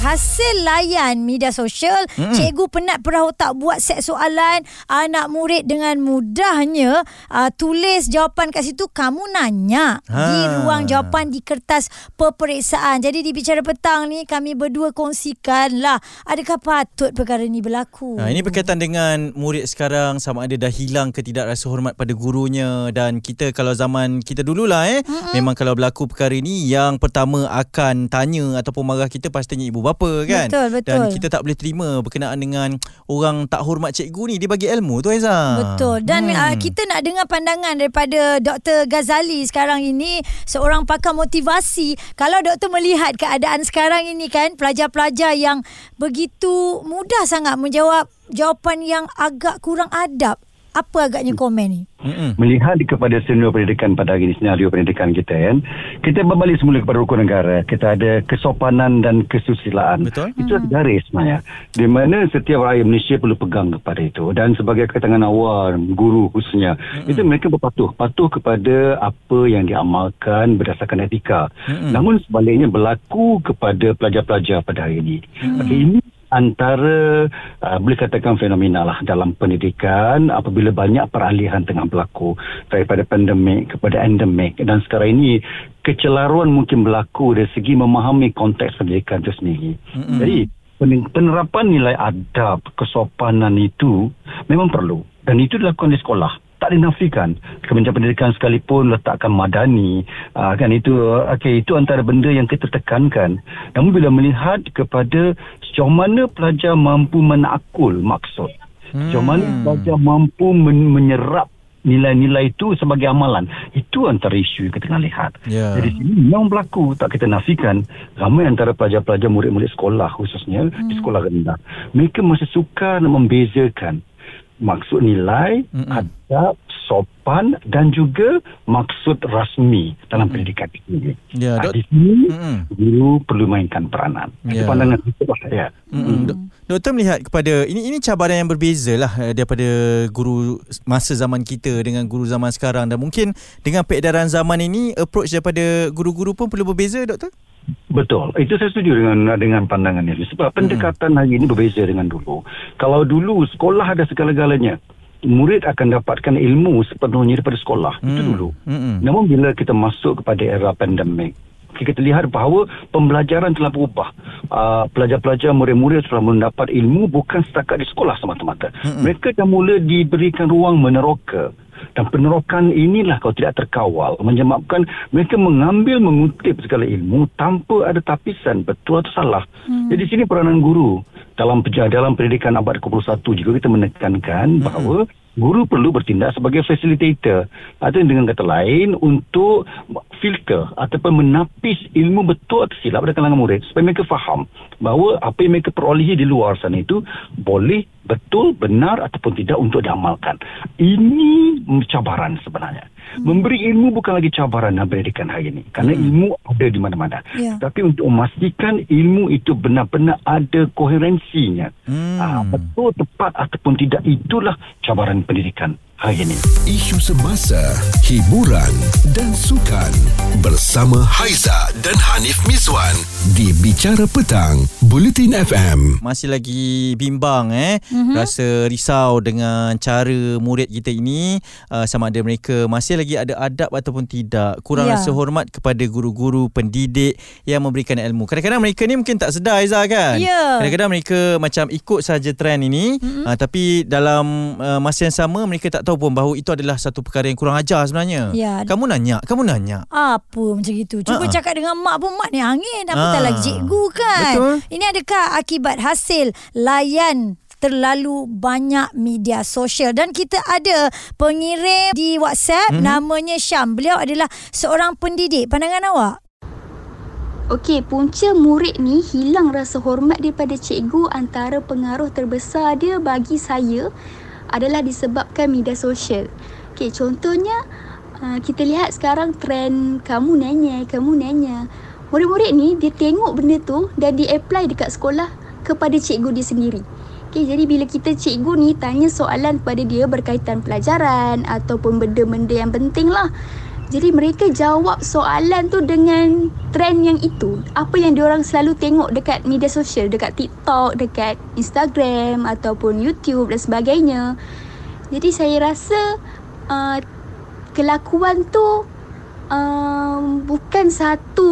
Hasil layan media sosial, hmm. cikgu penat perahu tak buat set soalan, anak murid dengan mudahnya uh, tulis jawapan kat situ kamu nanya ha. di ruang jawapan di kertas peperiksaan. Jadi di bicara petang ni kami berdua kongsikan lah adakah patut perkara ni berlaku. Ha, ini berkaitan dengan murid sekarang sama ada dah hilang ke tidak rasa hormat pada gurunya dan kita kalau zaman kita dululah eh hmm. memang kalau berlaku perkara ini yang pertama akan tanya ataupun marah kita pastinya ibu bapa kan? Betul, betul. dan kita tak boleh terima berkenaan dengan orang tak hormat cikgu ni. Dia bagi ilmu tu Aiza betul. Dan hmm. uh, kita nak dengar pandangan daripada Dr Ghazali sekarang ini. Seorang pakar motivasi. Kalau doktor melihat keadaan sekarang ini kan pelajar-pelajar yang begitu mudah sangat menjawab jawapan yang agak kurang adab apa agaknya komen ni? Melihat kepada senario pendidikan pada hari ini, senario pendidikan kita kan, kita berbalik semula kepada rukun negara. Kita ada kesopanan dan kesusilaan. Betul. Itu mm. garis sebenarnya. Di mana setiap rakyat Malaysia perlu pegang kepada itu. Dan sebagai ketangan awal, guru khususnya, Mm-mm. itu mereka berpatuh. Patuh kepada apa yang diamalkan berdasarkan etika. Mm-mm. Namun sebaliknya berlaku kepada pelajar-pelajar pada hari ini. Mm. Ini antara uh, boleh katakan fenomena lah dalam pendidikan apabila banyak peralihan tengah berlaku daripada pandemik kepada endemik dan sekarang ini kecelaruan mungkin berlaku dari segi memahami konteks pendidikan itu sendiri. Mm-hmm. Jadi penerapan nilai adab kesopanan itu memang perlu dan itu dilakukan di sekolah tak dinafikan Kementerian Pendidikan sekalipun letakkan madani uh, kan itu okey itu antara benda yang kita tekankan namun bila melihat kepada sejauh mana pelajar mampu menakul maksud hmm. sejauh mana pelajar mampu men- menyerap nilai-nilai itu sebagai amalan itu antara isu yang kita tengah lihat yeah. jadi sini memang berlaku tak kita nafikan ramai antara pelajar-pelajar murid-murid sekolah khususnya hmm. di sekolah rendah mereka masih suka nak membezakan maksud nilai, mm-hmm. adab, sopan dan juga maksud rasmi dalam mm-hmm. pendidikan ini. Ya, yeah, di sini mm-hmm. guru perlu mainkan peranan. Yeah. Itu pandangan itu lah ya. Mm-hmm. Doktor melihat kepada ini ini cabaran yang berbeza lah eh, daripada guru masa zaman kita dengan guru zaman sekarang dan mungkin dengan peredaran zaman ini approach daripada guru-guru pun perlu berbeza doktor? Betul. Itu saya setuju dengan dengan pandangan ini. Sebab pendekatan hari ini berbeza dengan dulu. Kalau dulu sekolah ada segala-galanya, murid akan dapatkan ilmu sepenuhnya daripada sekolah. Hmm. Itu dulu. Hmm. Namun bila kita masuk kepada era pandemik, kita lihat bahawa pembelajaran telah berubah. Uh, pelajar-pelajar, murid-murid telah mendapat ilmu bukan setakat di sekolah semata-mata. Hmm. Mereka dah mula diberikan ruang meneroka dan penerokan inilah kalau tidak terkawal menyebabkan mereka mengambil mengutip segala ilmu tanpa ada tapisan betul atau salah. Hmm. Jadi sini peranan guru dalam dalam pendidikan abad ke-21 juga kita menekankan hmm. bahawa guru perlu bertindak sebagai facilitator. Atau dengan kata lain untuk filter ataupun menapis ilmu betul atau silap pada kalangan murid supaya mereka faham bahawa apa yang mereka perolehi di luar sana itu boleh betul benar ataupun tidak untuk diamalkan. Ini cabaran sebenarnya hmm. memberi ilmu bukan lagi cabaran dalam pendidikan hari ini kerana hmm. ilmu ada di mana-mana yeah. tapi untuk memastikan ilmu itu benar-benar ada koherensinya hmm. ah, betul tepat ataupun tidak itulah cabaran pendidikan hari ini. Isu semasa, hiburan dan sukan bersama Haiza dan Hanif Miswan di Bicara Petang, Bulletin FM. Masih lagi bimbang eh, mm-hmm. rasa risau dengan cara murid kita ini uh, sama ada mereka masih lagi ada adab ataupun tidak, kurang yeah. rasa hormat kepada guru-guru pendidik yang memberikan ilmu. Kadang-kadang mereka ni mungkin tak sedar Haiza kan? Yeah. Kadang-kadang mereka macam ikut saja trend ini mm-hmm. uh, tapi dalam uh, masa yang sama mereka tak tahu pun bahawa itu adalah satu perkara yang kurang ajar sebenarnya. Ya. Kamu nanya, kamu nanya. Apa macam itu? Cuba Ha-ha. cakap dengan mak pun mak ni angin. Apa tak lagi cikgu kan? Betul. Ini adakah akibat hasil layan terlalu banyak media sosial dan kita ada pengirim di WhatsApp mm-hmm. namanya Syam. Beliau adalah seorang pendidik. Pandangan awak? Okey, punca murid ni hilang rasa hormat daripada cikgu antara pengaruh terbesar dia bagi saya adalah disebabkan media sosial. Okey, contohnya uh, kita lihat sekarang trend kamu nanya, kamu nanya. Murid-murid ni dia tengok benda tu dan dia apply dekat sekolah kepada cikgu dia sendiri. Okay, jadi bila kita cikgu ni tanya soalan kepada dia berkaitan pelajaran ataupun benda-benda yang penting lah. Jadi mereka jawab soalan tu dengan trend yang itu. Apa yang diorang selalu tengok dekat media sosial, dekat TikTok, dekat Instagram ataupun YouTube dan sebagainya. Jadi saya rasa uh, kelakuan tu uh, bukan satu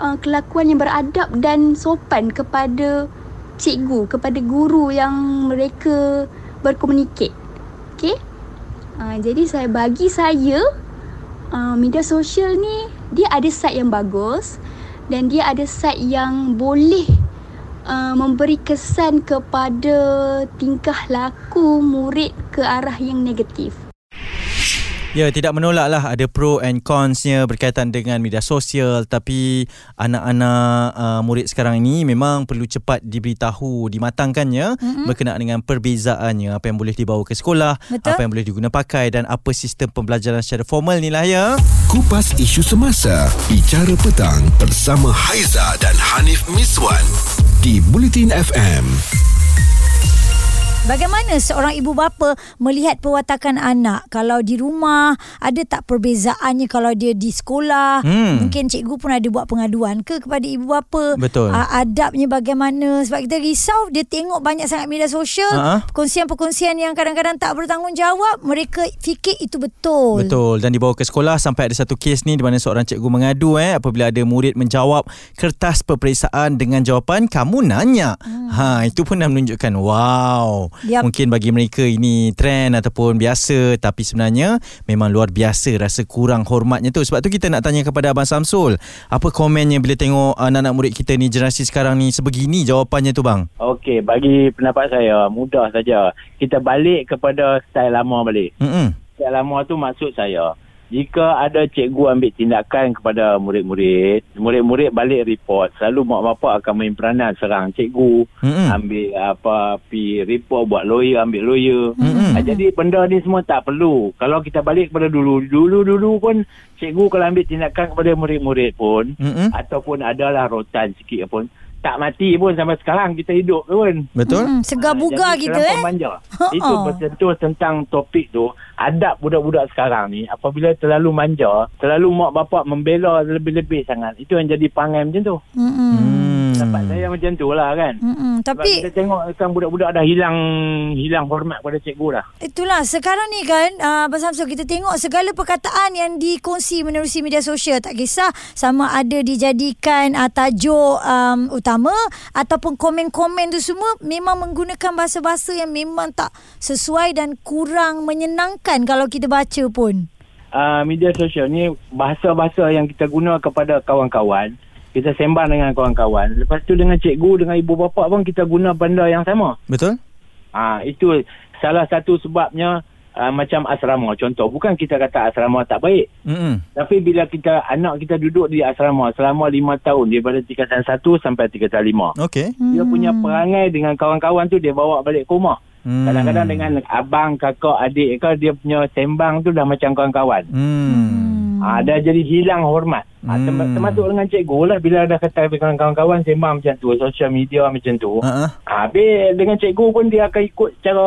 uh, kelakuan yang beradab dan sopan kepada cikgu kepada guru yang mereka berkomunikasi. Okey? Uh, jadi saya bagi saya uh, media sosial ni dia ada side yang bagus dan dia ada side yang boleh uh, memberi kesan kepada tingkah laku murid ke arah yang negatif. Ya, tidak menolak lah ada pro and consnya berkaitan dengan media sosial tapi anak-anak uh, murid sekarang ini memang perlu cepat diberitahu, dimatangkannya mm-hmm. berkenaan dengan perbezaannya, apa yang boleh dibawa ke sekolah, Betul? apa yang boleh diguna pakai dan apa sistem pembelajaran secara formal ni lah ya. Kupas isu semasa, bicara petang bersama Haiza dan Hanif Miswan di Bulletin FM. Bagaimana seorang ibu bapa melihat pewatakan anak? Kalau di rumah, ada tak perbezaannya kalau dia di sekolah? Hmm. Mungkin cikgu pun ada buat pengaduan ke kepada ibu bapa? Betul. Uh, adabnya bagaimana? Sebab kita risau dia tengok banyak sangat media sosial, uh-huh. perkongsian-perkongsian yang kadang-kadang tak bertanggungjawab, mereka fikir itu betul. Betul. Dan dibawa ke sekolah sampai ada satu kes ni di mana seorang cikgu mengadu eh apabila ada murid menjawab kertas peperiksaan dengan jawapan kamu nanya. Hmm. Ha, itu pun dah menunjukkan wow yep. mungkin bagi mereka ini trend ataupun biasa tapi sebenarnya memang luar biasa rasa kurang hormatnya tu. Sebab tu kita nak tanya kepada Abang Samsul apa komennya bila tengok anak-anak murid kita ni generasi sekarang ni? Sebegini jawapannya tu bang. Okey bagi pendapat saya mudah saja. Kita balik kepada style lama balik. Mm-mm. style lama tu maksud saya jika ada cikgu ambil tindakan kepada murid-murid, murid-murid balik report, selalu mak bapak akan main peranan serang cikgu, mm-hmm. ambil apa pi report buat lawyer, ambil lawyer. Mm-hmm. Jadi benda ni semua tak perlu. Kalau kita balik kepada dulu, dulu-dulu pun cikgu kalau ambil tindakan kepada murid-murid pun mm-hmm. ataupun adalah rotan sikit pun tak mati pun sampai sekarang kita hidup pun. Betul? Hmm, segar buga ha, kita eh. Manja. Itu bersentuh tentang topik tu. Adab budak-budak sekarang ni apabila terlalu manja, terlalu mak bapak membela lebih-lebih sangat. Itu yang jadi pangai macam tu. Hmm. Dapat saya macam tu lah kan. Hmm. Tapi Sebab kita tengok kan budak-budak dah hilang hilang hormat pada cikgu dah. Itulah sekarang ni kan uh, Abang Samsul kita tengok segala perkataan yang dikongsi menerusi media sosial tak kisah sama ada dijadikan uh, tajuk um, utama ataupun komen-komen tu semua memang menggunakan bahasa-bahasa yang memang tak sesuai dan kurang menyenangkan kalau kita baca pun. Uh, media sosial ni bahasa-bahasa yang kita guna kepada kawan-kawan kita sembang dengan kawan-kawan lepas tu dengan cikgu dengan ibu bapa pun kita guna benda yang sama betul ah uh, itu salah satu sebabnya uh, macam asrama contoh bukan kita kata asrama tak baik mm-hmm. tapi bila kita anak kita duduk di asrama selama lima tahun daripada tingkatan satu sampai tingkatan lima okay. dia punya hmm. perangai dengan kawan-kawan tu dia bawa balik ke rumah mm. kadang-kadang dengan abang kakak adik ke dia punya sembang tu dah macam kawan-kawan mm. Ah, dah jadi hilang hormat. Ah, hmm. termasuk dengan cikgu lah bila dah kata dengan kawan-kawan sembang macam tu, social media macam tu. Uh-huh. Habis dengan cikgu pun dia akan ikut cara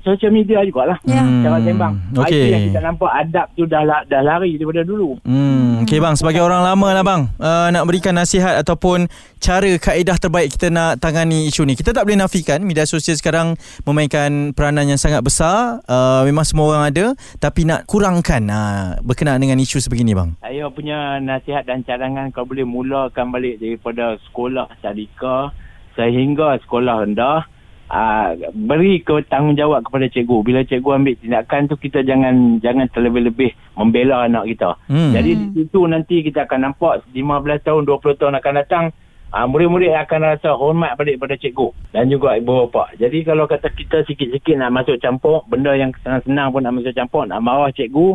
social media jugalah. Yeah. Hmm. Cara sembang. Okay. Ah, itu yang kita nampak adab tu dah dah lari daripada dulu. Hmm. Okay bang, sebagai orang lama lah bang, uh, nak berikan nasihat ataupun cara kaedah terbaik kita nak tangani isu ni. Kita tak boleh nafikan media sosial sekarang memainkan peranan yang sangat besar. Uh, memang semua orang ada. Tapi nak kurangkan uh, berkenaan dengan isu sebegini bang? Saya punya nasihat dan cadangan kalau boleh mulakan balik daripada sekolah tadika sehingga sekolah rendah uh, beri tanggungjawab kepada cikgu. Bila cikgu ambil tindakan tu kita jangan jangan terlebih-lebih membela anak kita. Hmm. Jadi di situ nanti kita akan nampak 15 tahun 20 tahun akan datang Uh, murid-murid akan rasa hormat balik pada cikgu dan juga ibu bapa. Jadi kalau kata kita sikit-sikit nak masuk campur, benda yang senang-senang pun nak masuk campur, nak marah cikgu,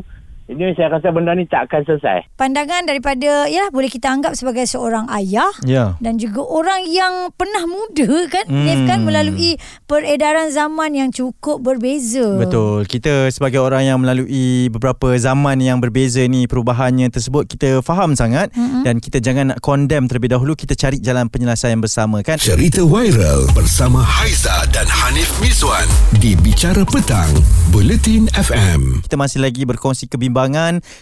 Jadi saya rasa benda ni tak akan selesai. Pandangan daripada ya boleh kita anggap sebagai seorang ayah Ya. dan juga orang yang pernah muda kan Hmm. Nif kan melalui peredaran zaman yang cukup berbeza. Betul. Kita sebagai orang yang melalui beberapa zaman yang berbeza ni perubahannya tersebut kita faham sangat mm-hmm. dan kita jangan nak condemn terlebih dahulu kita cari jalan penyelesaian bersama kan. Cerita viral bersama Haiza dan Hanif Miswan di Bicara Petang, Buletin FM. Kita masih lagi berkongsi kebimbangan.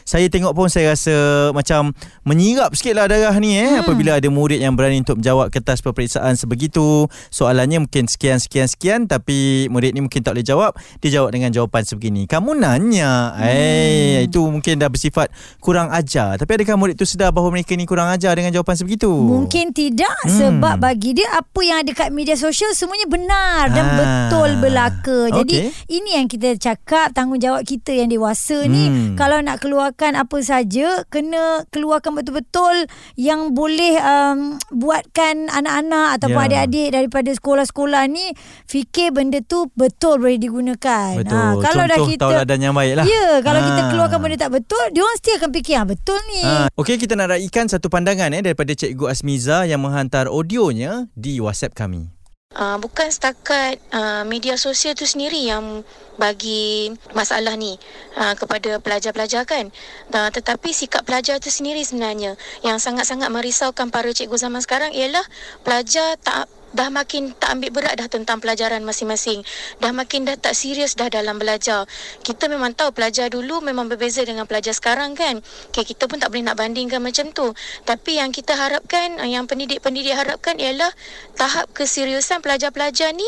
Saya tengok pun saya rasa macam menyirap sikit lah darah ni eh. Hmm. Apabila ada murid yang berani untuk menjawab kertas peperiksaan sebegitu. Soalannya mungkin sekian, sekian, sekian. Tapi murid ni mungkin tak boleh jawab. Dia jawab dengan jawapan sebegini. Kamu nanya. Hmm. Eh, itu mungkin dah bersifat kurang ajar. Tapi adakah murid tu sedar bahawa mereka ni kurang ajar dengan jawapan sebegitu? Mungkin tidak hmm. sebab bagi dia apa yang ada kat media sosial semuanya benar dan Ah. betul belaka. Jadi Okey. ini yang kita cakap tanggungjawab kita yang dewasa Hmm. ni kalau nak keluarkan apa saja kena keluarkan betul-betul yang boleh um, buatkan anak-anak ataupun Ya. adik-adik daripada sekolah-sekolah ni fikir benda tu betul boleh digunakan. Betul. Ha, kalau dah Contoh kita tauladan yang baik lah. Ya, kalau kita Ah. keluarkan benda tak betul, dia orang mesti akan fikir ah betul ni. Ha, Okey, kita nak raikan satu pandangan eh daripada Cikgu Asmiza yang menghantar audionya di WhatsApp kami. Uh, bukan setakat uh, media sosial tu sendiri yang bagi masalah ni uh, kepada pelajar-pelajar kan. Uh, tetapi sikap pelajar tu sendiri sebenarnya yang sangat-sangat merisaukan para cikgu zaman sekarang ialah pelajar tak dah makin tak ambil berat dah tentang pelajaran masing-masing. Dah makin dah tak serius dah dalam belajar. Kita memang tahu pelajar dulu memang berbeza dengan pelajar sekarang kan? Okay, kita pun tak boleh nak bandingkan macam tu. Tapi yang kita harapkan uh, yang pendidik-pendidik harapkan ialah tahap keseriusan pelajar-pelajar ni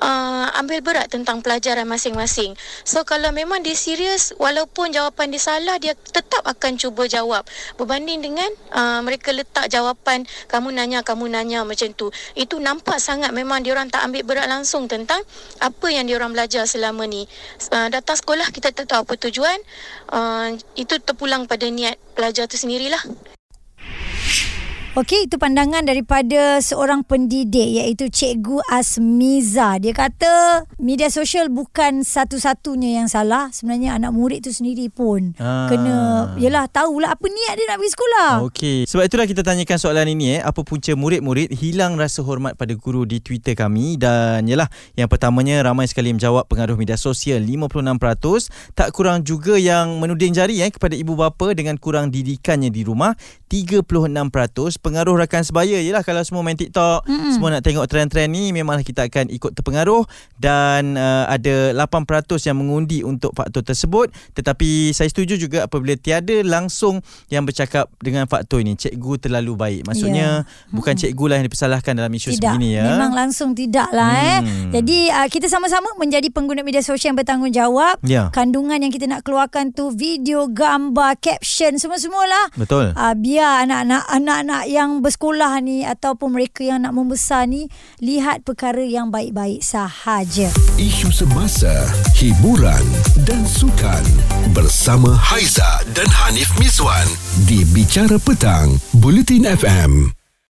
uh, ambil berat tentang pelajaran masing-masing. So kalau memang dia serius walaupun jawapan dia salah dia tetap akan cuba jawab. Berbanding dengan uh, mereka letak jawapan kamu nanya kamu nanya macam tu. Itu nampak sangat memang diorang tak ambil berat langsung tentang apa yang diorang belajar selama ni. Uh, datang sekolah kita tak tahu apa tujuan. Uh, itu terpulang pada niat pelajar tu sendirilah Okey, itu pandangan daripada seorang pendidik iaitu Cikgu Asmiza. Dia kata media sosial bukan satu-satunya yang salah. Sebenarnya anak murid tu sendiri pun Ah. kena yalah tahulah apa niat dia nak pergi sekolah. Okey. Sebab itulah kita tanyakan soalan ini eh, apa punca murid-murid hilang rasa hormat pada guru di Twitter kami dan yalah yang pertamanya ramai sekali menjawab pengaruh media sosial 56%, tak kurang juga yang menuding jari eh kepada ibu bapa dengan kurang didikannya di rumah 36%, pengaruh rakan sebaya yalah kalau semua main TikTok, mm-hmm. semua nak tengok trend-trend ni memanglah kita akan ikut terpengaruh dan uh, ada 8% yang mengundi untuk faktor tersebut tetapi saya setuju juga apabila tiada langsung yang bercakap dengan faktor ini cikgu terlalu baik maksudnya Ya. bukan cikgu lah yang dipersalahkan dalam isu Tidak, sebegini ya memang langsung tidak lah eh. Hmm. Jadi uh, kita sama-sama menjadi pengguna media sosial yang bertanggungjawab. Ya. Kandungan yang kita nak keluarkan tu video, gambar, caption semua-semualah. betul Uh, biar anak-anak anak-anak yang bersekolah ni ataupun mereka yang nak membesar ni lihat perkara yang baik-baik sahaja. Isu semasa, hiburan dan sukan bersama Haiza dan Hanif Miswan di Bicara Petang, Buletin FM.